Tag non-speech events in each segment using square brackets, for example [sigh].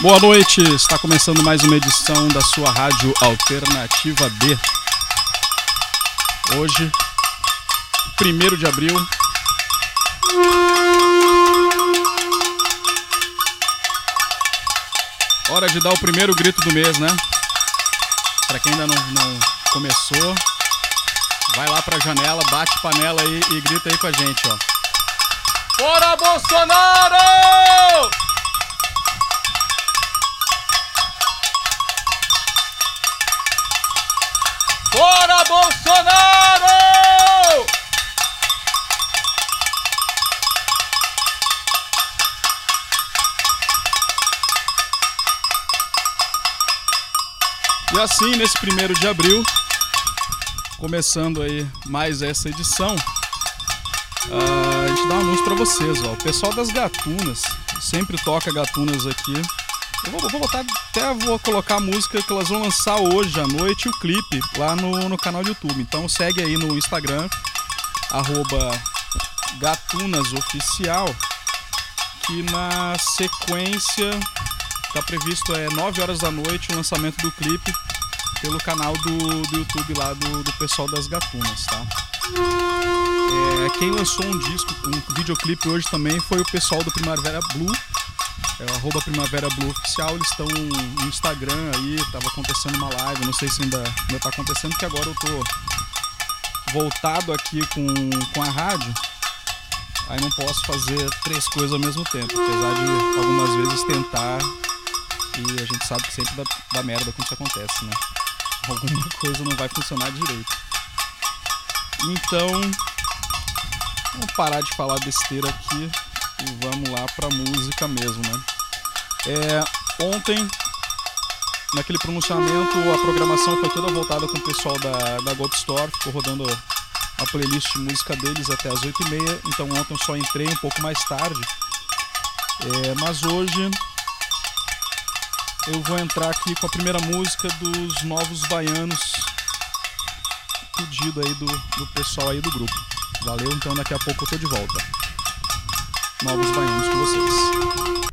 Boa noite, está começando mais uma edição da sua rádio Alternativa B. Hoje, 1 de abril. Hora de dar o primeiro grito do mês, né? Para quem ainda não, não, começou, vai lá pra janela, bate panela aí e grita aí com a gente, ó. Bora Bolsonaro! Fora Bolsonaro! E assim, nesse primeiro de abril, começando aí mais essa edição, uh, a gente dá um anúncio para vocês, ó. O pessoal das Gatunas sempre toca Gatunas aqui. Eu vou, vou botar, até vou colocar a música que elas vão lançar hoje à noite, o clipe, lá no, no canal do YouTube. Então segue aí no Instagram, gatunasoficial, que na sequência está previsto é 9 horas da noite o lançamento do clipe pelo canal do, do YouTube lá do, do pessoal das Gatunas, tá? É, quem lançou um disco, um videoclipe hoje também foi o pessoal do Primavera Blue, é o arroba Primavera Blue Oficial, eles estão no Instagram aí, tava acontecendo uma live, não sei se ainda, ainda tá acontecendo, porque agora eu tô voltado aqui com, com a rádio, aí não posso fazer três coisas ao mesmo tempo, apesar de algumas vezes tentar e a gente sabe que sempre dá, dá merda quando isso acontece, né? Alguma [laughs] coisa não vai funcionar direito. Então, vamos parar de falar besteira aqui e vamos lá pra música mesmo, né? É, ontem, naquele pronunciamento, a programação foi toda voltada com o pessoal da, da Gold Store, ficou rodando a playlist de música deles até as 8h30, então ontem eu só entrei um pouco mais tarde. É, mas hoje eu vou entrar aqui com a primeira música dos Novos Baianos, pedido aí do, do pessoal aí do grupo. Valeu, então daqui a pouco eu tô de volta. Novos Baianos com vocês.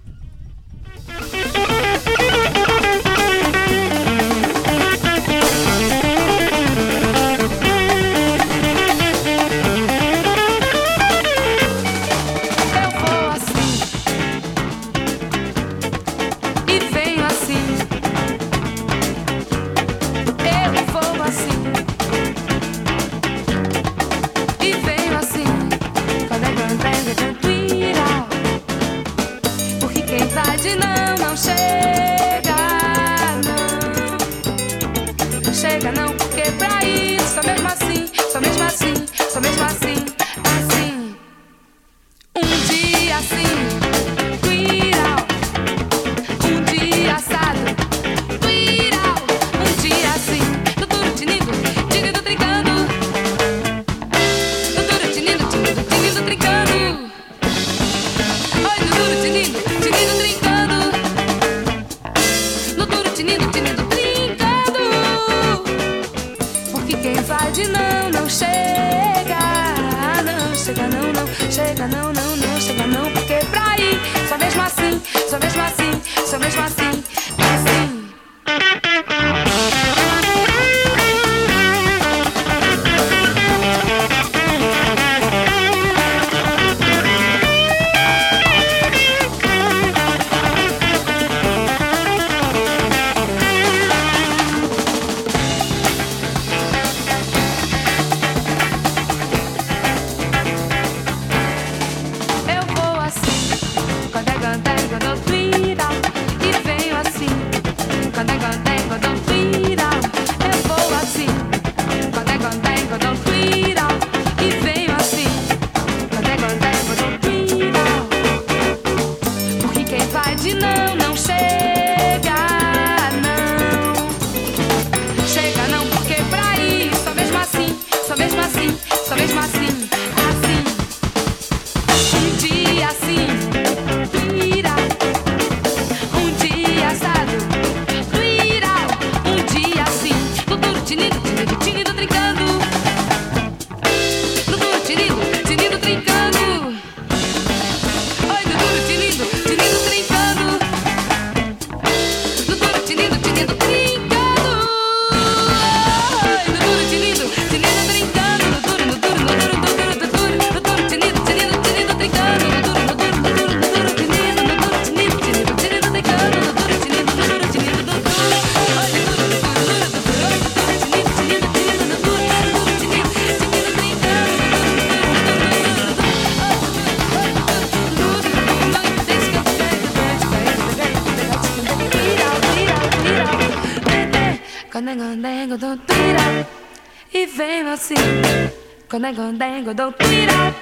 Condengo, dengo, dou tira,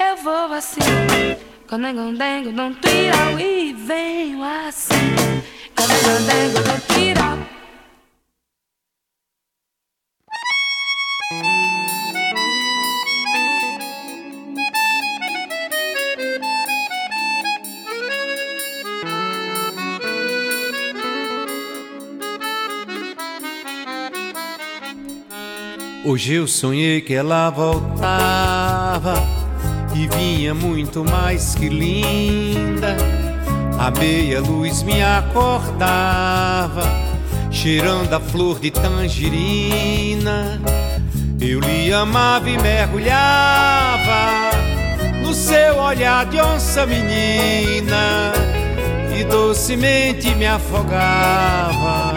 eu vou assim. Condengo, dengo, dou tira e venho Hoje eu sonhei que ela voltava e vinha muito mais que linda. A meia luz me acordava, cheirando a flor de tangerina. Eu lhe amava e mergulhava no seu olhar de onça menina e docemente me afogava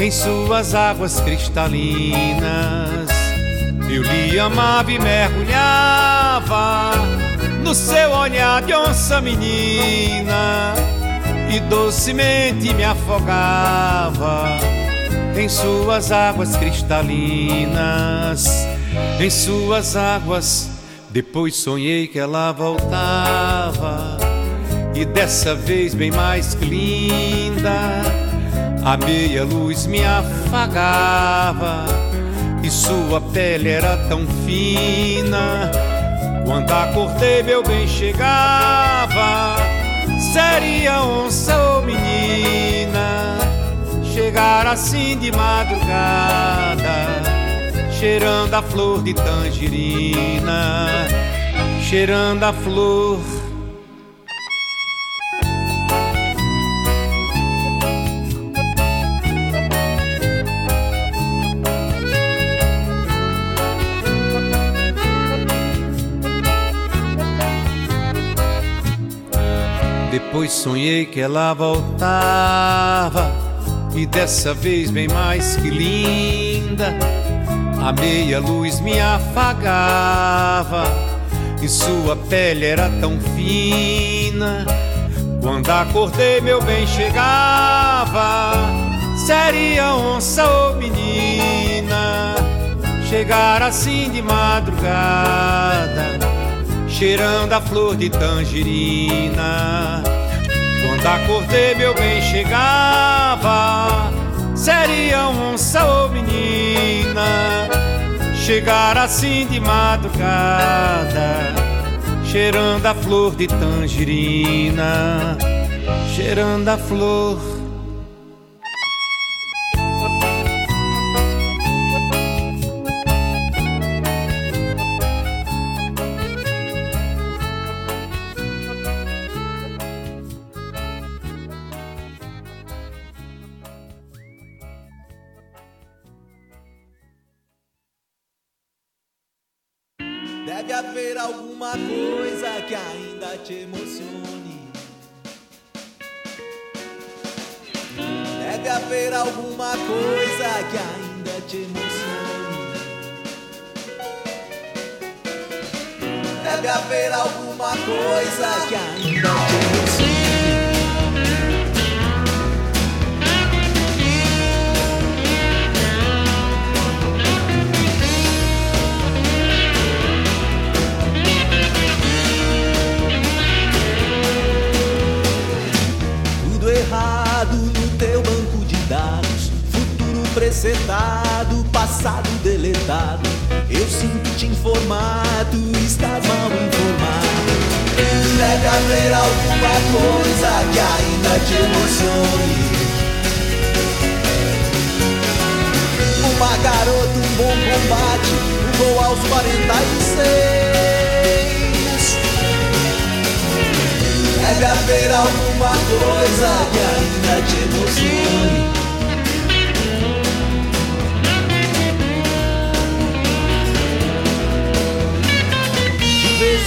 em suas águas cristalinas. Eu lhe amava e mergulhava no seu olhar de onça menina e docemente me afogava em suas águas cristalinas, em suas águas. Depois sonhei que ela voltava e dessa vez bem mais linda. A meia luz me afagava e sua pele era tão fina. Quando acordei, meu bem chegava. Seria onça ou menina? Chegar assim de madrugada, cheirando a flor de tangerina, cheirando a flor Depois sonhei que ela voltava e dessa vez bem mais que linda. A meia luz me afagava e sua pele era tão fina. Quando acordei, meu bem chegava. Seria onça ou menina chegar assim de madrugada cheirando a flor de tangerina. Quando acordei, meu bem chegava, seria onça ou menina. Chegar assim de madrugada, cheirando a flor de tangerina, cheirando a flor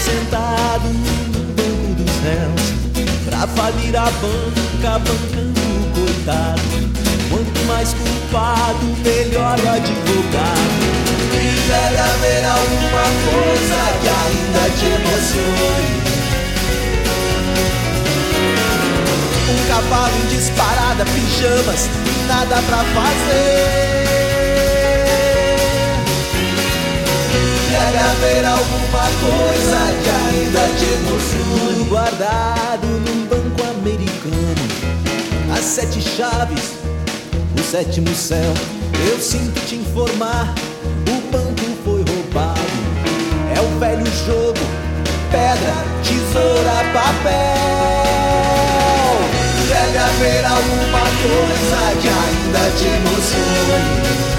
sentado no banco dos réus Pra falir a banca, bancando o coitado. Quanto mais culpado, melhor o advogado. Deve haver alguma coisa que ainda te emocione. Um cavalo em disparada, pijamas, nada pra fazer haver alguma coisa que ainda te emocione. Guardado num banco americano, as sete chaves, o sétimo céu. Eu sinto te informar, o banco foi roubado. É o velho jogo, pedra, tesoura, papel. Deve haver alguma coisa que ainda te emocione.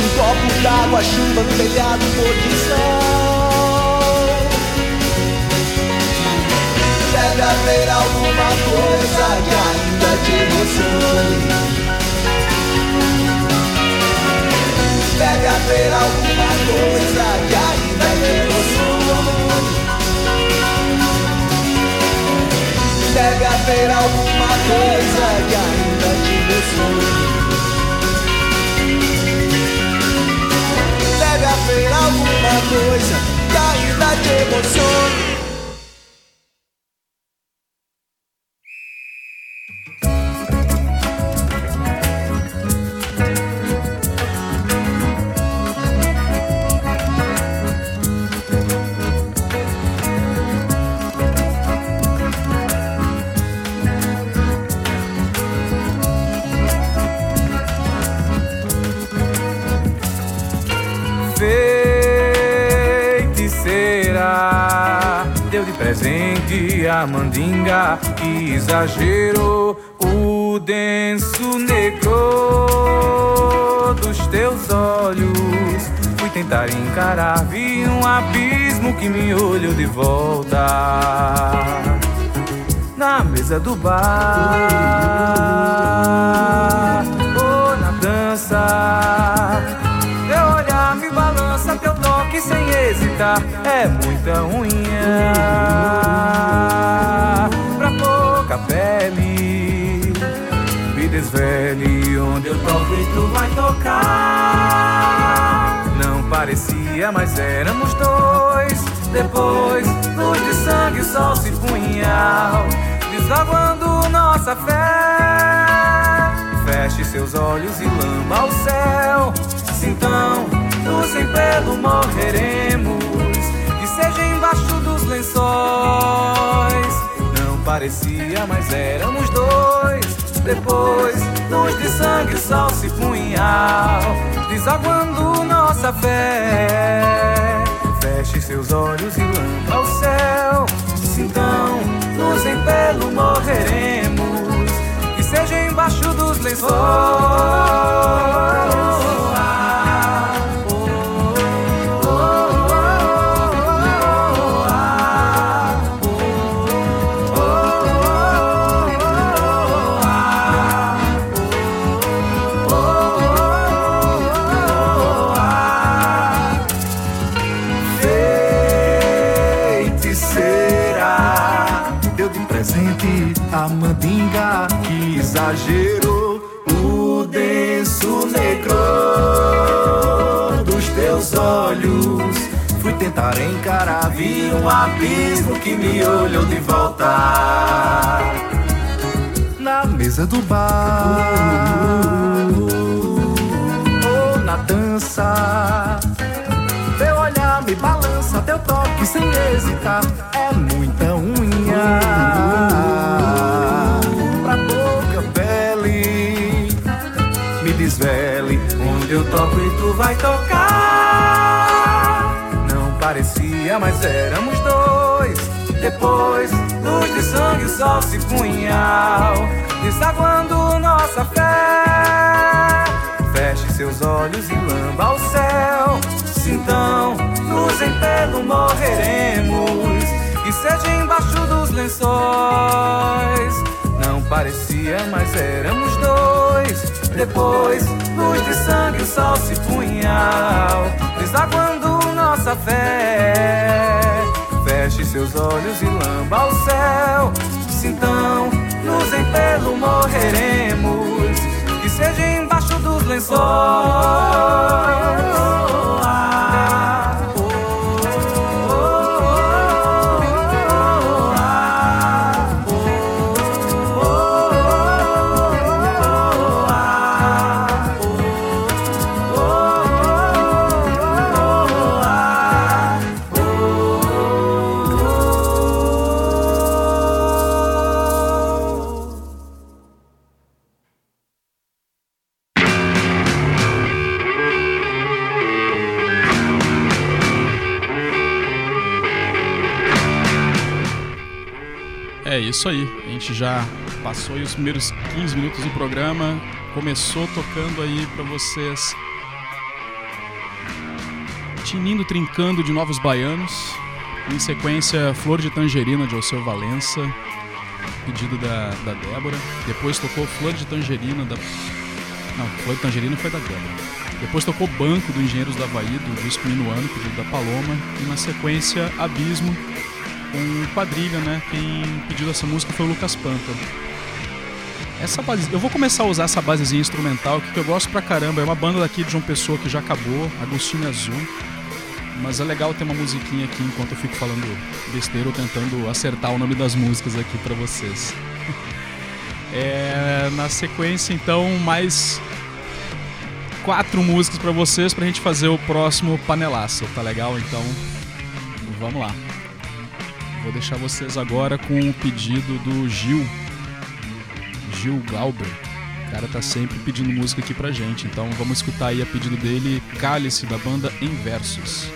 Um copo d'água, chuva no telhado, pôr de sol. Deve haver alguma coisa que ainda te emocione. Deve haver alguma coisa que ainda te emocione. Deve haver alguma coisa que ainda te emocione. Deve haver alguma coisa que ainda te. A mandinga que exagerou o denso negro dos teus olhos. Fui tentar encarar, vi um abismo que me olhou de volta. Na mesa do bar, ou na dança, muita unha. Branca pele Me desvele onde eu toco e tu vai tocar. Não parecia, mas éramos dois. Depois, luz de sangue, sol se punhal Desaguando nossa fé. Feche seus olhos e lamba o céu. Se então, em pelo morreremos seja embaixo dos lençóis parecia, mas éramos dois. Depois, luz de sangue, sol se punhal, desaguando nossa fé. Feche seus olhos e lamba o céu. Se então, luz em pelo morreremos, que seja embaixo dos lençóis. Um abismo que me olhou de volta. Na mesa do bar ou na dança, teu olhar me balança, teu toque sem hesitar é muita unha. desvele onde eu toco e tu vai tocar. Parecia, mas éramos dois. Depois, luz de sangue, sol se punhal, desaguando nossa fé. Feche seus olhos e lamba o céu. Se então, luz em pelo morreremos, que seja embaixo dos lençóis. Não parecia, mas éramos dois. Depois, luz de sangue, sol se punhal, desaguando nossa fé. Feche seus olhos e lamba o céu. Se então, luz em pelo morreremos, que seja embaixo dos lençóis. Já passou os primeiros 15 minutos do programa. Começou tocando aí para vocês. Tinindo Trincando de Novos Baianos. Em sequência, Flor de Tangerina de Alceu Valença. Pedido da, da Débora. Depois tocou Flor de Tangerina da. Não, Flor de Tangerina foi da Débora. Depois tocou Banco do Engenheiros da Havaí, do disco Minuano, pedido da Paloma. E na sequência, Abismo, com quadrilha, né? Quem pediu essa música foi o Lucas Panta. Essa base, eu vou começar a usar essa basezinha instrumental que eu gosto pra caramba. É uma banda daqui de João Pessoa que já acabou, Agostinho Azul. Mas é legal ter uma musiquinha aqui enquanto eu fico falando besteira ou tentando acertar o nome das músicas aqui para vocês. [laughs] É, na sequência, então, mais quatro músicas para vocês pra gente fazer o próximo panelaço, tá legal? Então, vamos lá. Vou deixar vocês agora com o pedido do Gil. Gil Glauber. O cara tá sempre pedindo música aqui pra gente, então vamos escutar aí a pedido dele, Cálice, da banda Inversos.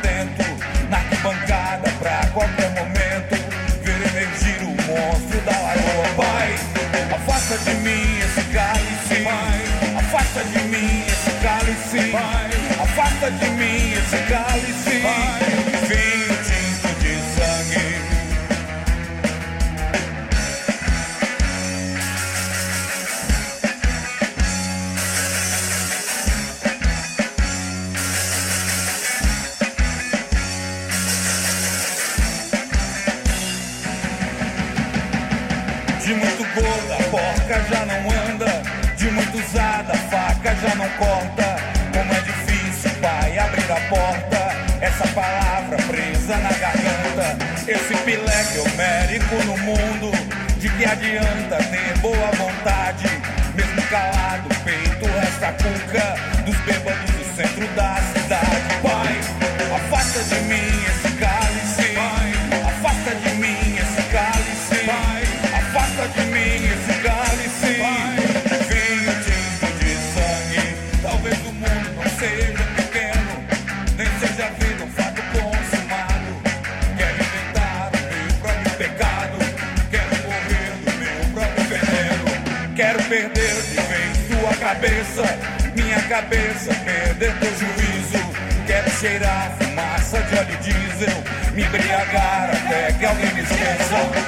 goddamn nunca. Me embriagar até que alguém me esqueça.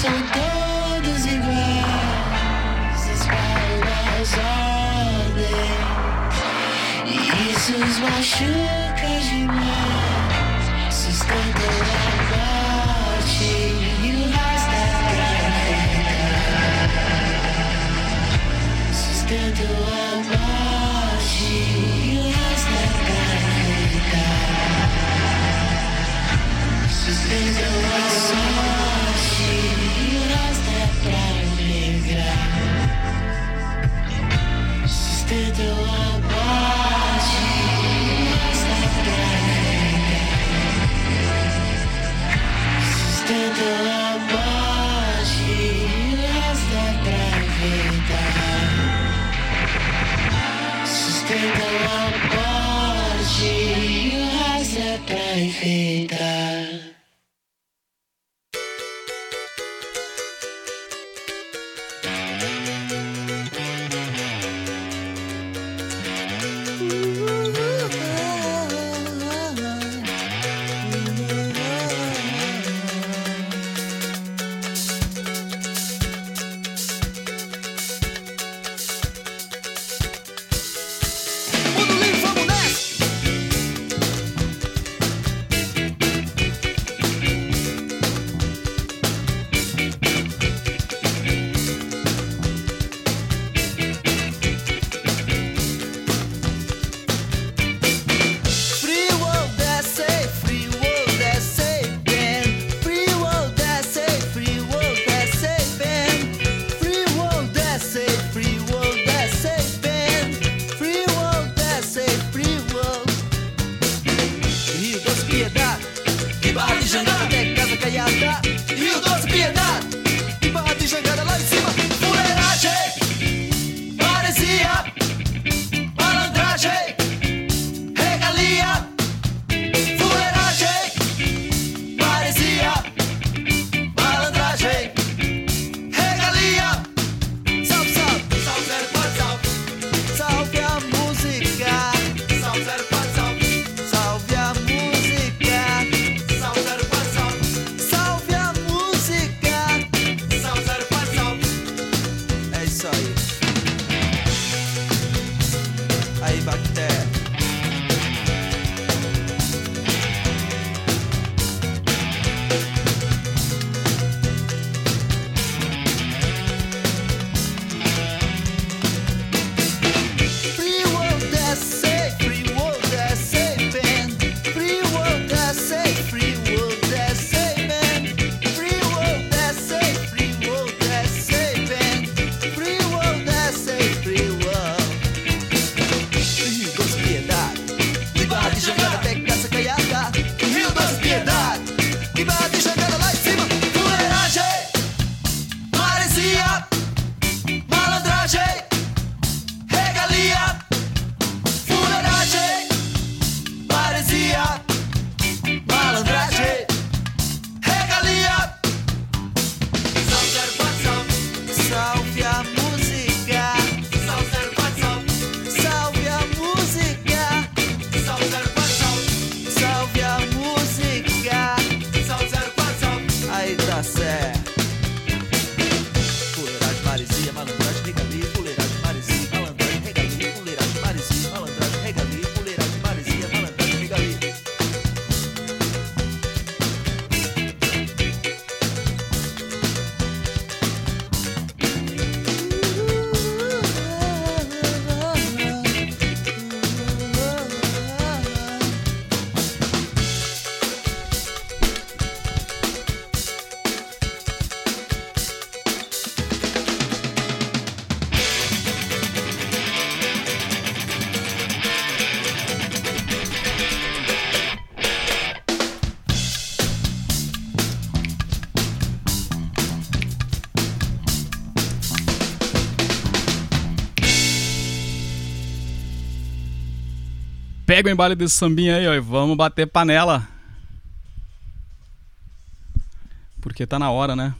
são todos iguais, espalham as ordens. E isso os machuca demais, sustentam a Sustento a morte e o resto é da planeta. Sustento a morte. Pega o embalo desse sambinha aí, ó, e vamos bater panela. Porque tá na hora, né?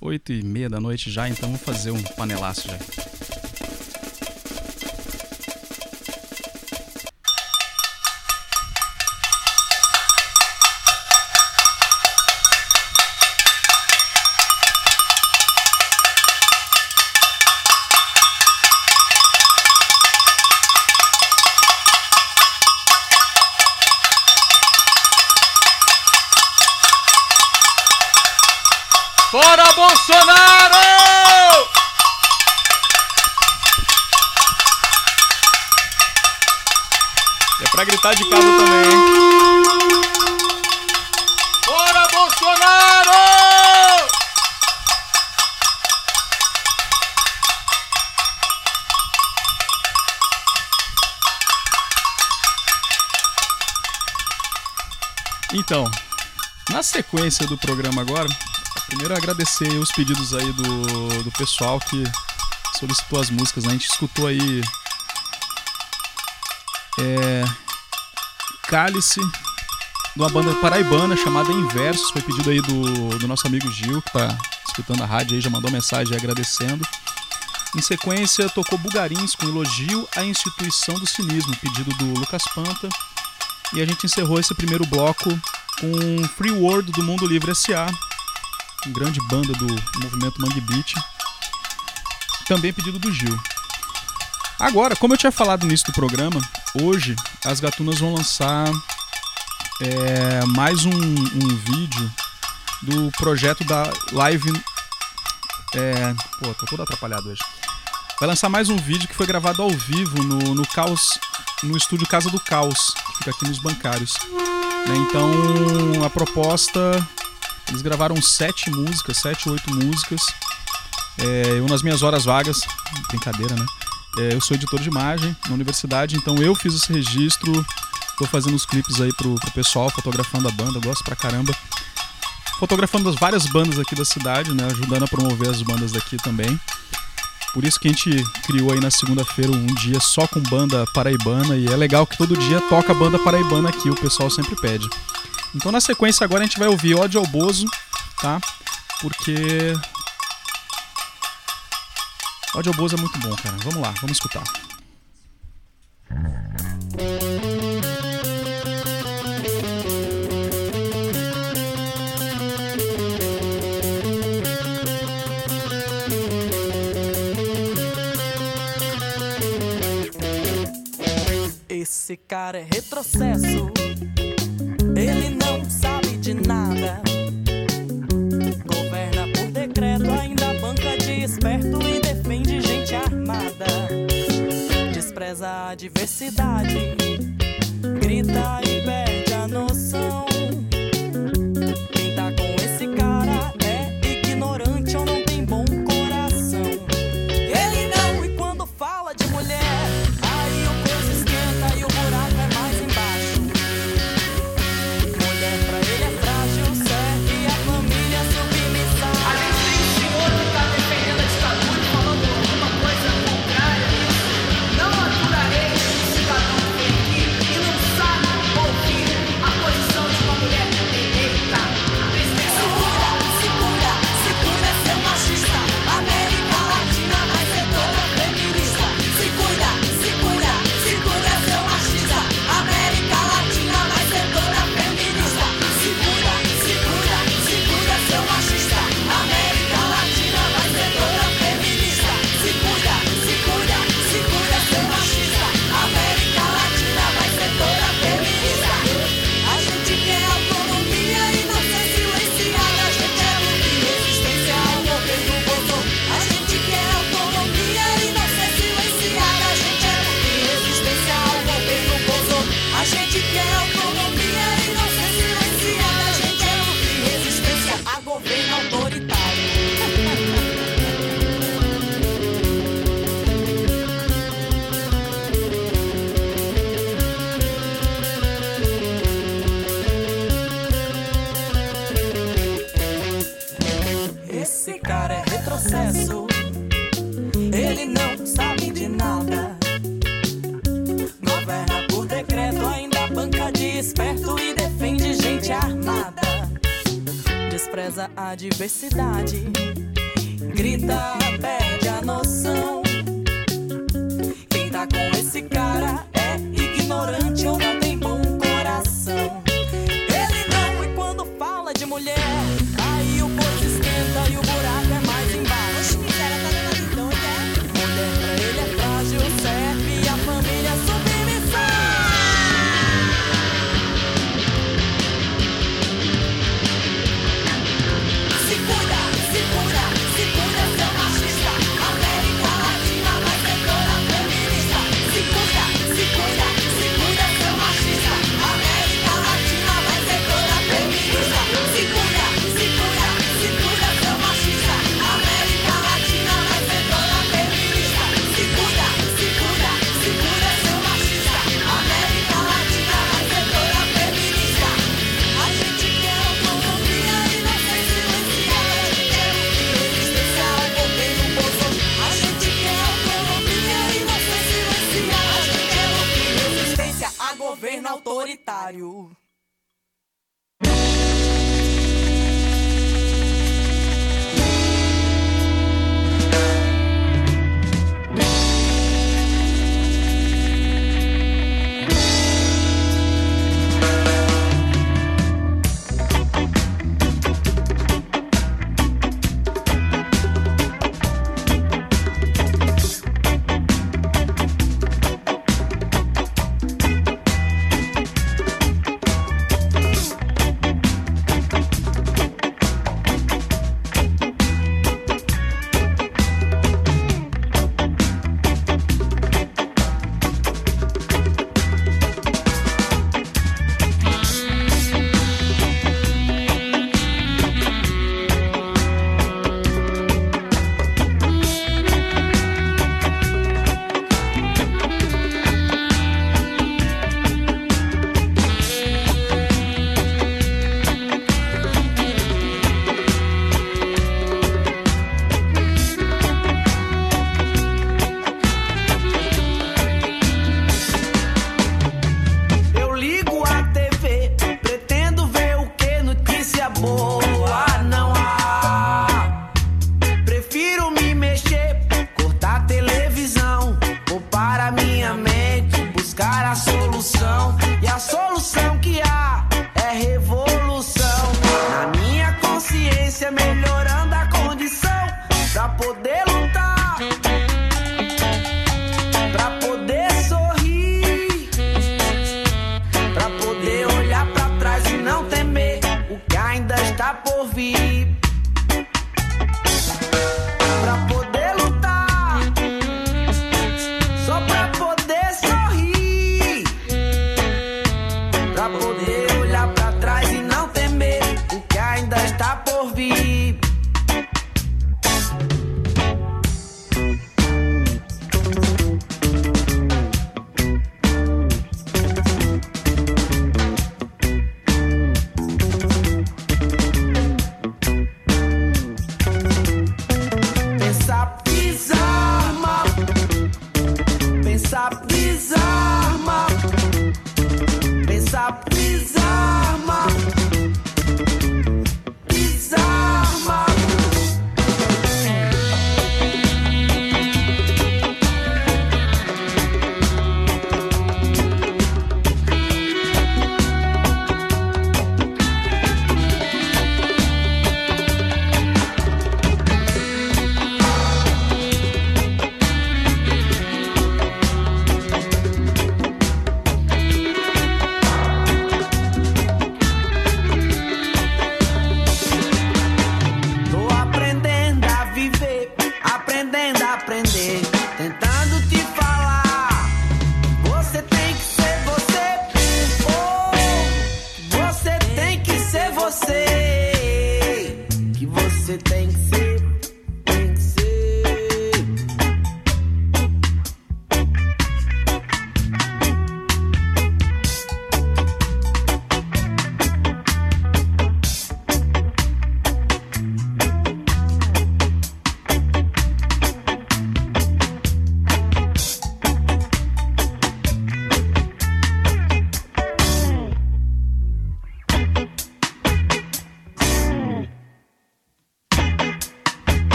Oito e meia da noite já, então vamos fazer um panelaço já. Fora Bolsonaro! É pra gritar de casa também, hein? Fora Bolsonaro! Então, na sequência do programa agora, primeiro agradecer os pedidos aí do, do pessoal que solicitou as músicas, né? A gente escutou aí é, Cálice, de uma banda paraibana chamada Inversos, foi pedido aí do, do nosso amigo Gil, que tá escutando a rádio aí, já mandou mensagem agradecendo. Em sequência, tocou Bugarins com elogio à instituição do cinismo, pedido do Lucas Panta. E a gente encerrou esse primeiro bloco com Free World do Mundo Livre S.A., grande banda do movimento Mangue Beat. Também pedido do Gil. Agora, como eu tinha falado no início do programa, hoje as gatunas vão lançar é, mais um, um vídeo do projeto da live. É, pô, tô todo atrapalhado hoje. Vai lançar mais um vídeo que foi gravado ao vivo no, no Caos, no estúdio Casa do Caos, que fica aqui nos bancários. Né, Então a proposta. Eles gravaram sete músicas, sete, oito músicas. É, eu nas minhas horas vagas, brincadeira, né? É, eu sou editor de imagem na universidade, então eu fiz esse registro. Tô fazendo os clipes aí pro, pro pessoal, fotografando a banda, eu gosto pra caramba. Fotografando as várias bandas aqui da cidade, né? Ajudando a promover as bandas daqui também. Por isso que a gente criou aí na segunda-feira um dia só com banda paraibana e é legal que todo dia toca banda paraibana aqui, o pessoal sempre pede. Então na sequência agora a gente vai ouvir Ódio ao Bozo, tá? Porque Ódio ao Bozo é muito bom, cara. Vamos lá, vamos escutar. Esse cara é retrocesso. Ele não sabe de nada. Governa por decreto, ainda banca de esperto e defende gente armada. Despreza a diversidade, grita e perde a noção.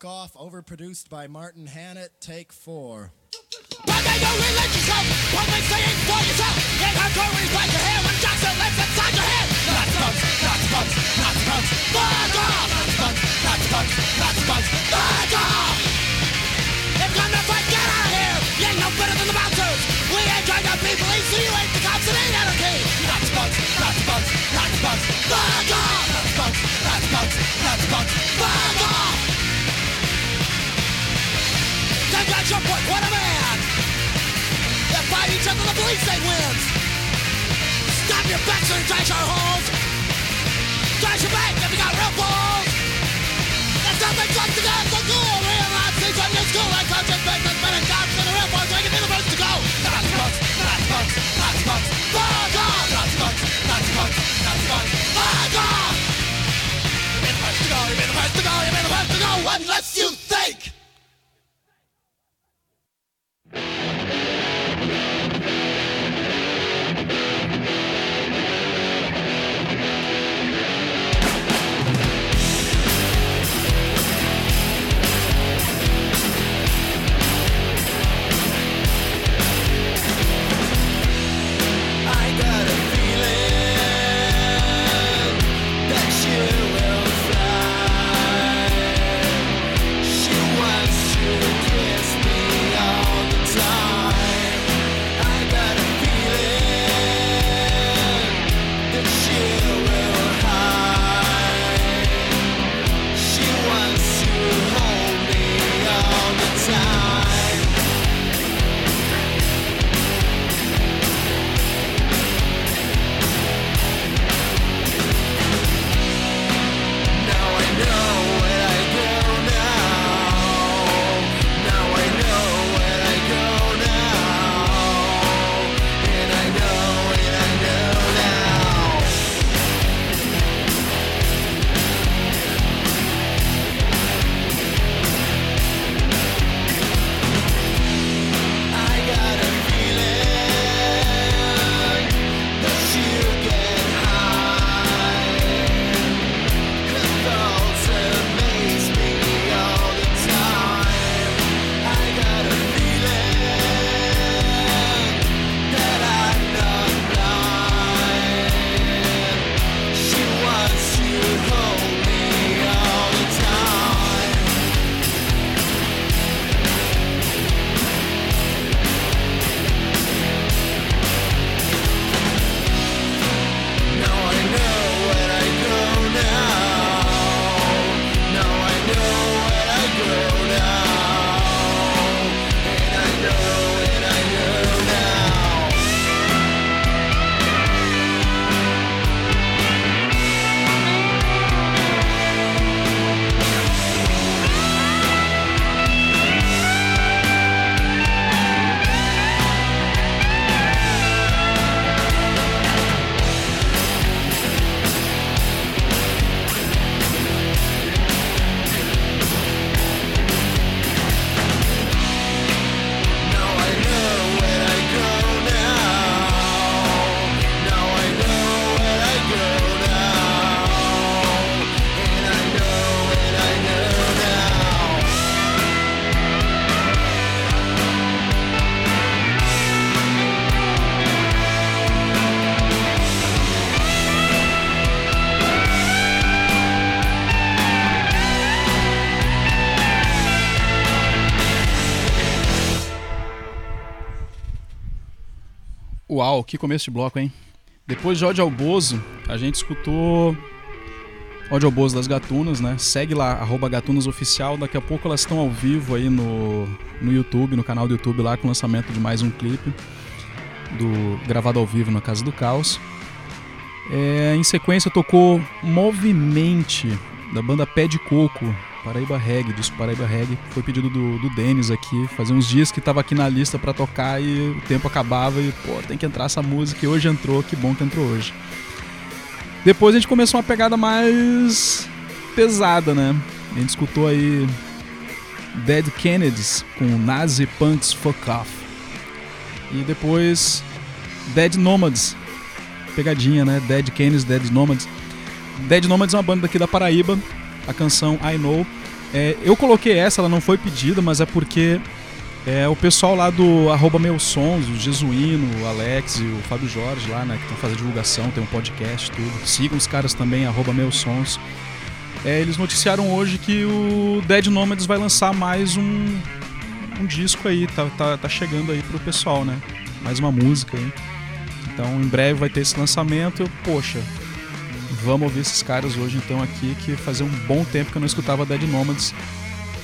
Fuck Off, overproduced by Martin Hannett, take four. That's your point, what a man! They fight each other, the police say wins! Stop your backs and trash our holes! Trash your bank if you got real balls! There's nothing close to God, so cool! Realize things on your school like conscious business, men and cops and the real boys making me the first to go! Nazi punks, Nazi punks, Nazi punks, fuck off! Nazi punks, Nazi punks, Nazi punks, fuck off! You've been the first to go, you've been the first to go, you've been the first to go, unless you Uau, que começo de bloco, hein? Depois de Ódio ao Bozo, a gente escutou Ódio ao Bozo das Gatunas, né? Segue lá, arroba Gatunas Oficial. Daqui a pouco elas estão ao vivo aí no, no YouTube, no canal do YouTube lá, com o lançamento de mais um clipe do gravado ao vivo na Casa do Caos. É, em sequência tocou Movimente, da banda Pé de Coco, Paraíba Reggae, disco Paraíba Reggae. Foi pedido do, do Denis aqui. Fazia uns dias que tava aqui na lista pra tocar e o tempo acabava e, pô, tem que entrar essa música e hoje entrou, que bom que entrou hoje. Depois a gente começou uma pegada mais pesada, né? A gente escutou aí Dead Kennedys com Nazi Punks Fuck Off. E depois Dead Nomads. Pegadinha, né? Dead Kennedys, Dead Nomads. Dead Nomads é uma banda daqui da Paraíba. A canção I Know. É, eu coloquei essa, ela não foi pedida, mas é porque é, o pessoal lá do arroba Meus Sons, o Jesuíno, o Alex e o Fábio Jorge lá, né, que estão fazendo divulgação, tem um podcast, tudo. Sigam os caras também, arroba Meus Sons. É, eles noticiaram hoje que o Dead Nomads vai lançar mais um, um disco aí, tá, tá, tá chegando aí pro pessoal, né? Mais uma música aí. Então em breve vai ter esse lançamento. Eu, poxa, vamos ouvir esses caras hoje então aqui, que fazia um bom tempo que eu não escutava Dead Nomads.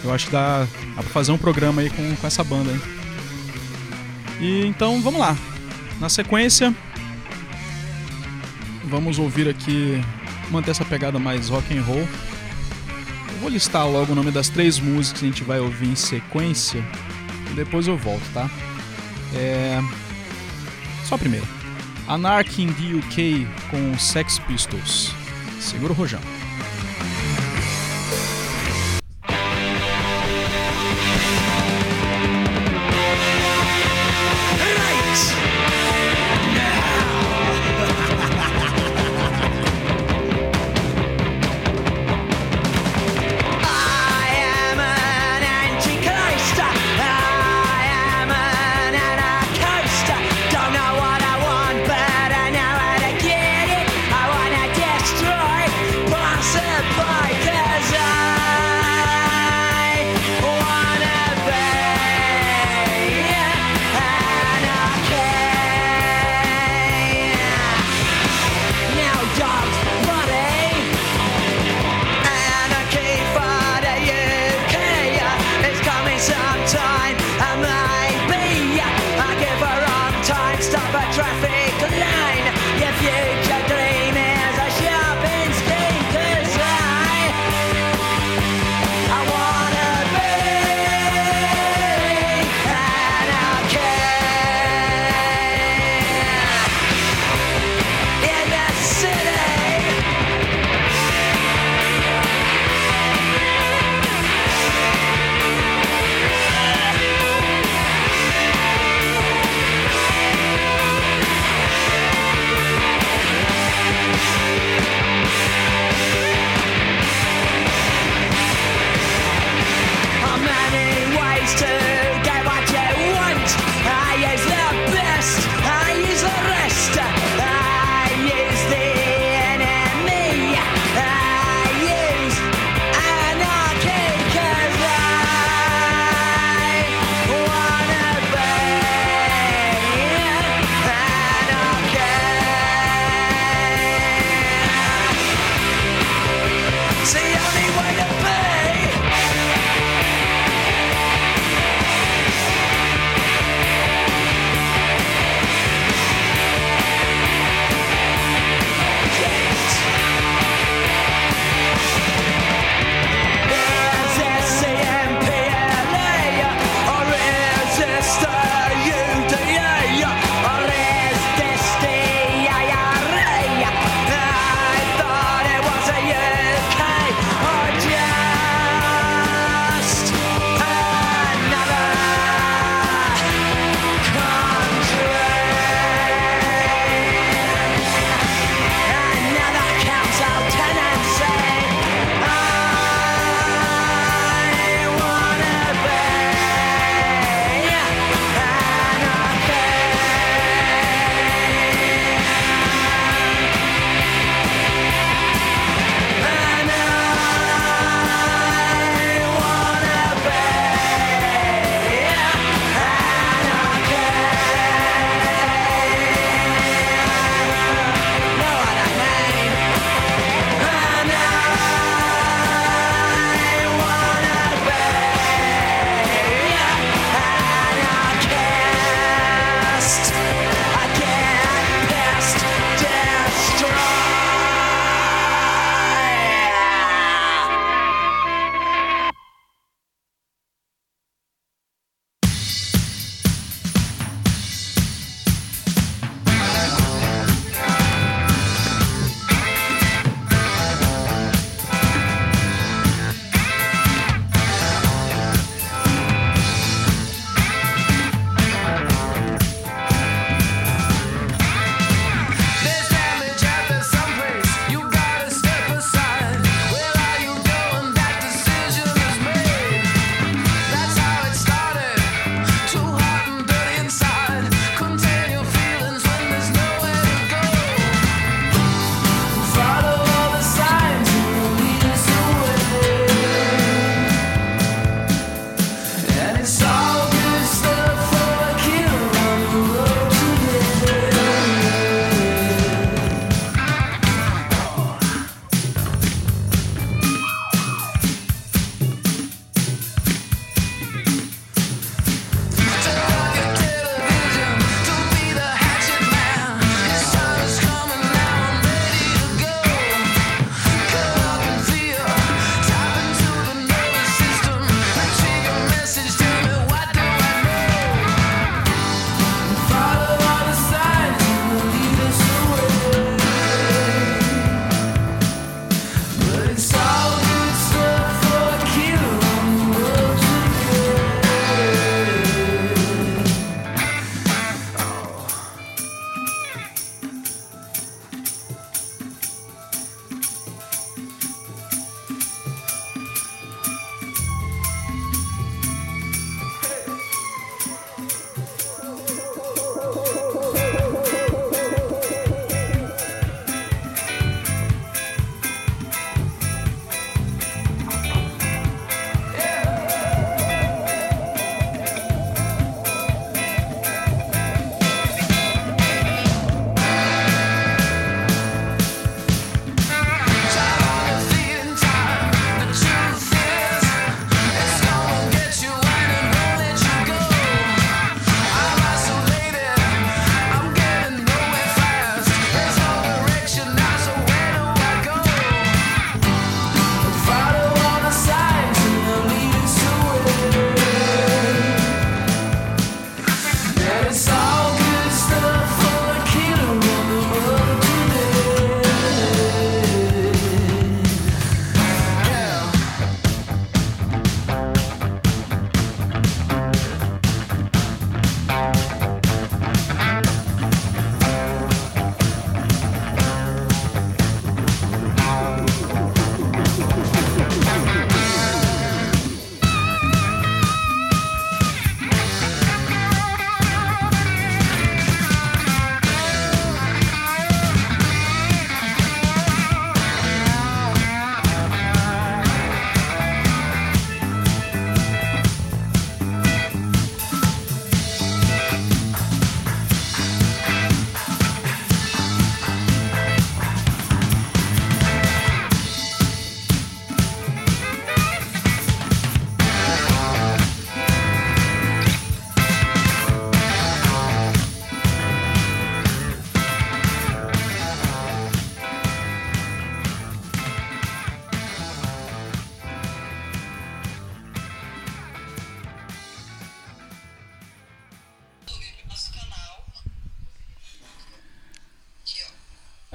Eu acho que dá, dá pra fazer um programa aí com, com essa banda aí. E então vamos lá. Na sequência, vamos ouvir aqui, manter essa pegada mais rock and roll. Eu vou listar logo o nome das três músicas que a gente vai ouvir em sequência e depois eu volto, tá? É... Só a primeira. Anarchy in the UK com Sex Pistols. Segura o rojão.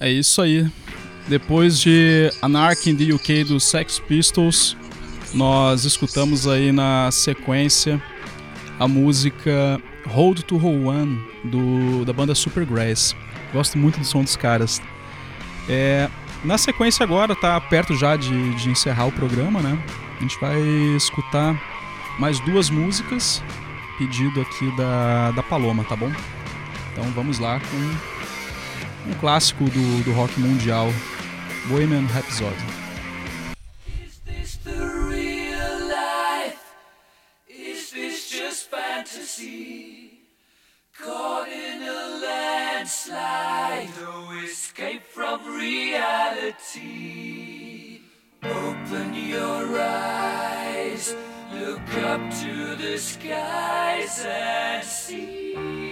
É isso aí. Depois de Anarchy in the UK dos Sex Pistols, nós escutamos aí na sequência a música Hold to One do, da banda Supergrass. Gosto muito do som dos caras. É, na sequência agora, tá perto já de, de encerrar o programa, né? A gente vai escutar mais duas músicas, pedido aqui da, da Paloma, tá bom? Então vamos lá com um clássico do, do rock mundial, Bohemian Rhapsody. Open your eyes, look up to the skies and see.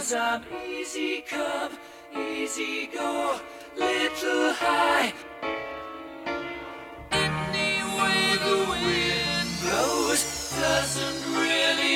Because I'm easy come, easy go, little high. Any way the wind blows doesn't really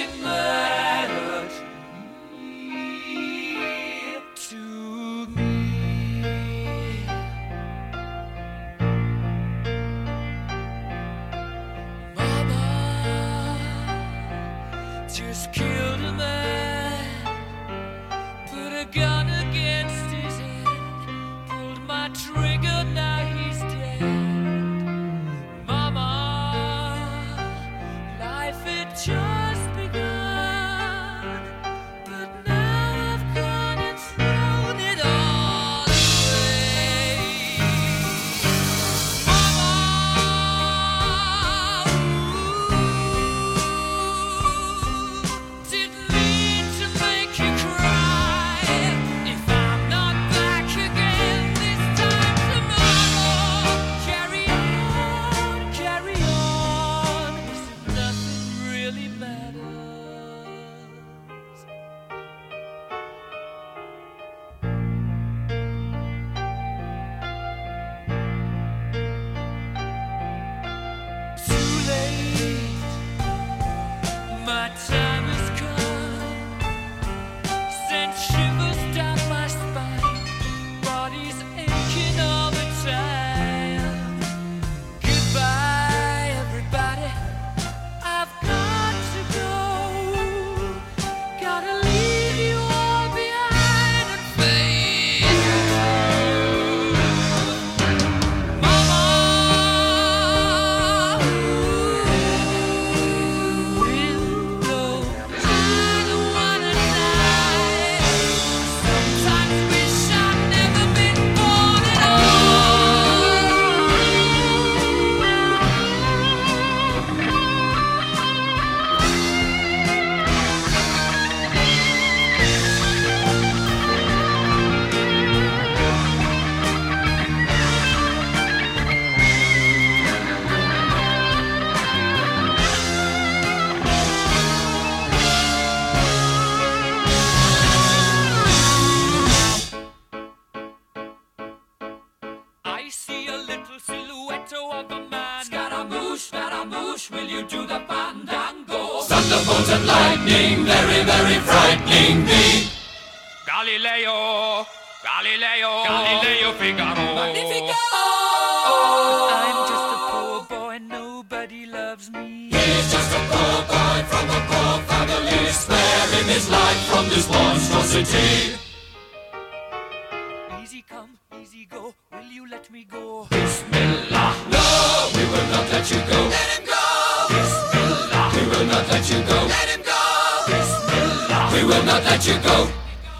let you go.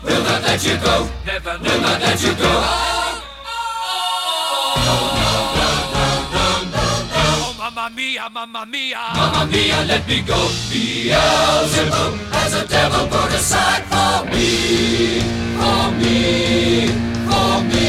Will not let you go. Never, will not let you go. Oh, mamma mia, mamma mia. Mamma mia, let me go. Beelzebub has a devil put aside for me. For me. For me.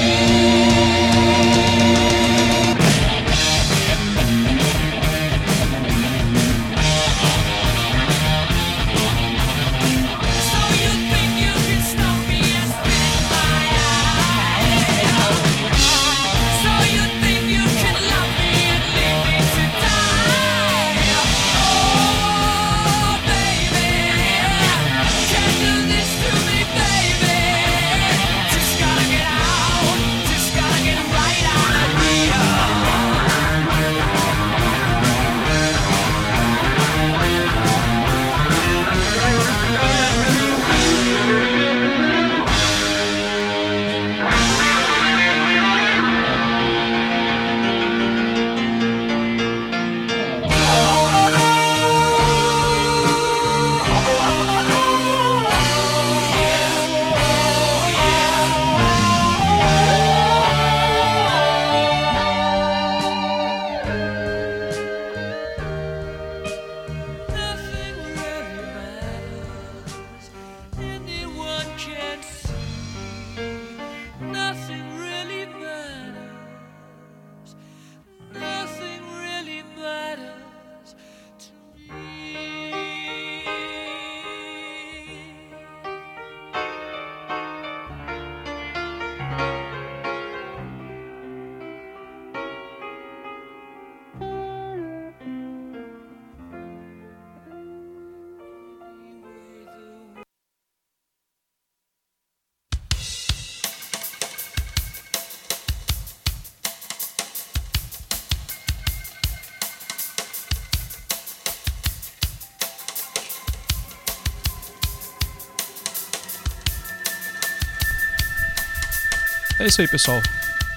É isso aí, pessoal.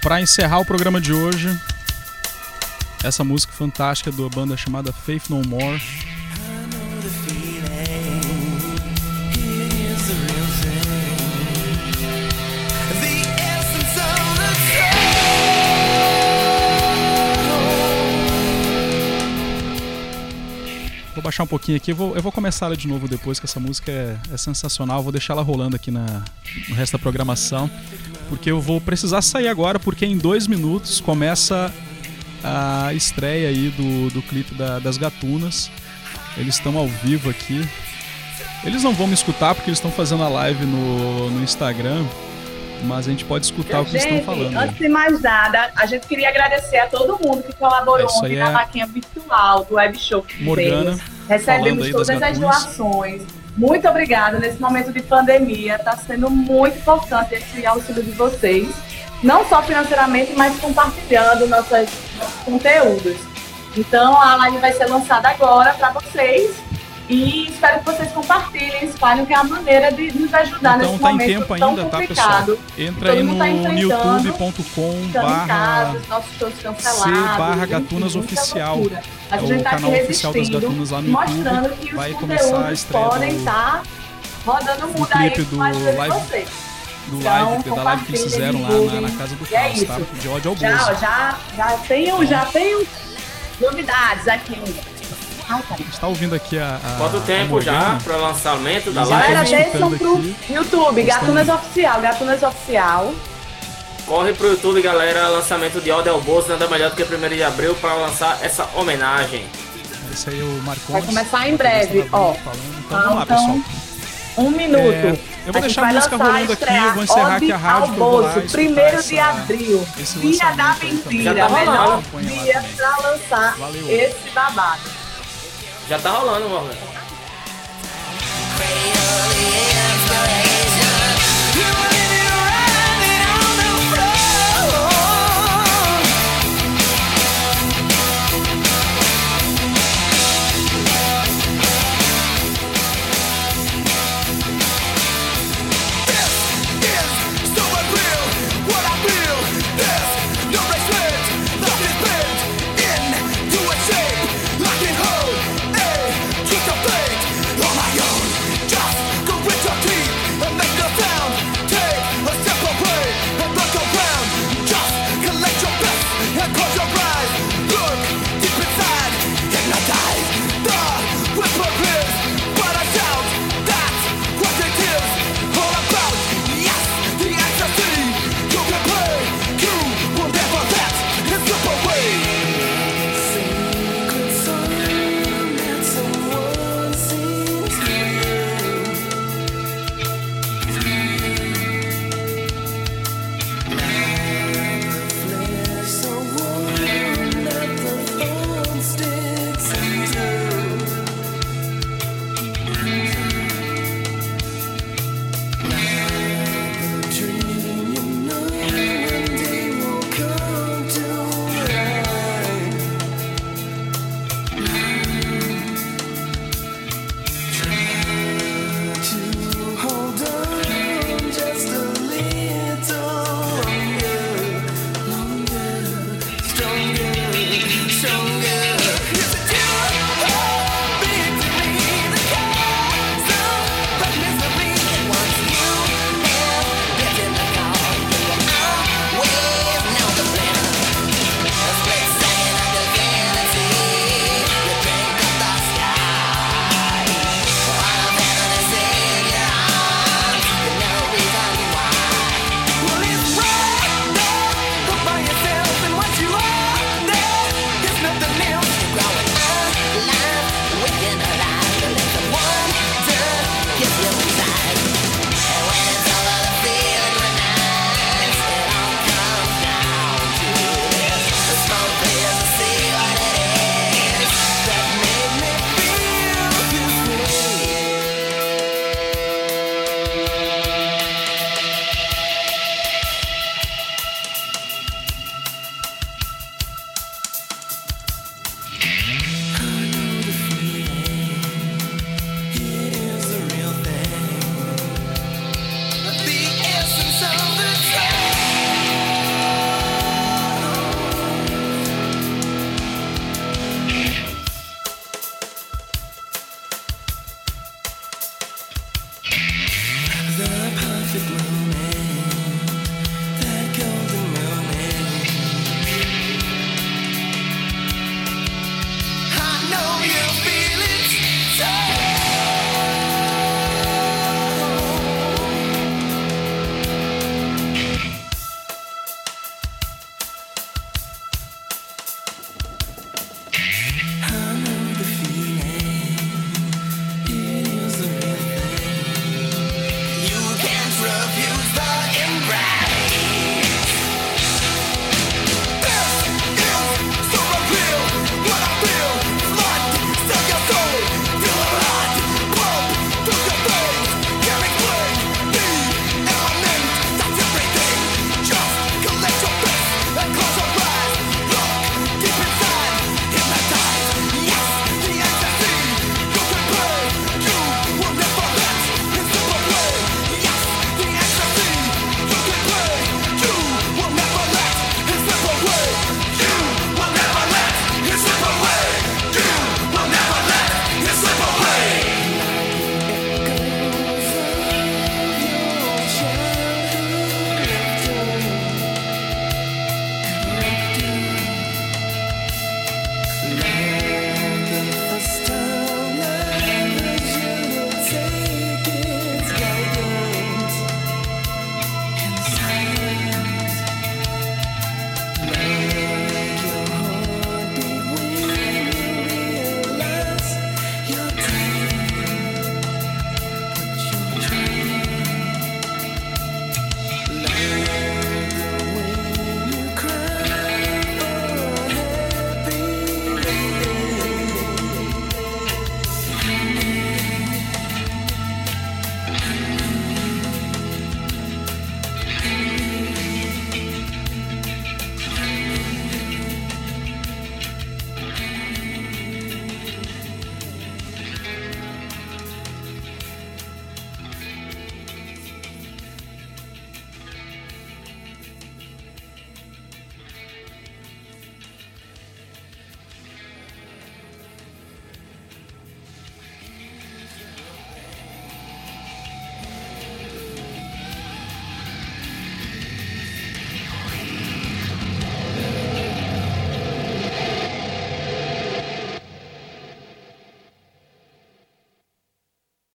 Pra encerrar o programa de hoje, essa música fantástica da banda chamada Faith No More. Vou baixar um pouquinho aqui, eu vou, eu vou começar ela de novo depois, que essa música é, é sensacional. Vou deixar ela rolando aqui na, no resto da programação, porque eu vou precisar sair agora, porque em dois minutos começa a estreia aí do, do clipe da- das Gatunas. Eles estão ao vivo aqui. Eles não vão me escutar porque eles estão fazendo a live no, no Instagram, mas a gente pode escutar o que eles estão Gente, falando. antes de mais nada, a gente queria agradecer a todo mundo que colaborou É, ontem na é- vaquinha virtual do web show que Morgana, falando Recebemos todas as doações. Muito obrigada nesse momento de pandemia. Está sendo muito importante esse auxílio de vocês. Não só financeiramente, mas compartilhando nossos conteúdos. Então a live vai ser lançada agora para vocês. E espero que vocês compartilhem, espalhem, que é a maneira de nos ajudar Então nesse tá em momento tempo tão ainda, tá, complicado. pessoal? que Entra aí no, tá no youtube.com em barra C barra enfim, Gatunas muita Oficial. É A gente o tá canal aqui oficial das Gatunas lá no mostrando YouTube. que os Vai começar a estreia podem do, estar rodando o clipe do live- vocês. do Então, live, da live que eles fizeram lá na, na casa do E é tá? De ódio ao Já, Bozo. já, já tenho, já tenho novidades aqui. Ai, cara. A gente tá ouvindo aqui a. a Quanto a tempo já Morgana. para lançamento da live? Galera, deixam pro aqui. YouTube, Gatunas Oficial, Gatunas Oficial. Corre pro YouTube, galera. Lançamento de ao Bolso, nada melhor do que 1 de abril para lançar essa homenagem. Esse aí é o Marcos. Vai começar em breve, ó. Então vamos lá, Então, pessoal. Um minuto. É, eu vou A deixar a música lançar, rolando aqui, vou encerrar aqui a rádio escutar primeiro de abril. Dia da mentira, Já tá melhor dia pra lançar Valeu. esse babado. Já tá rolando, Morgan.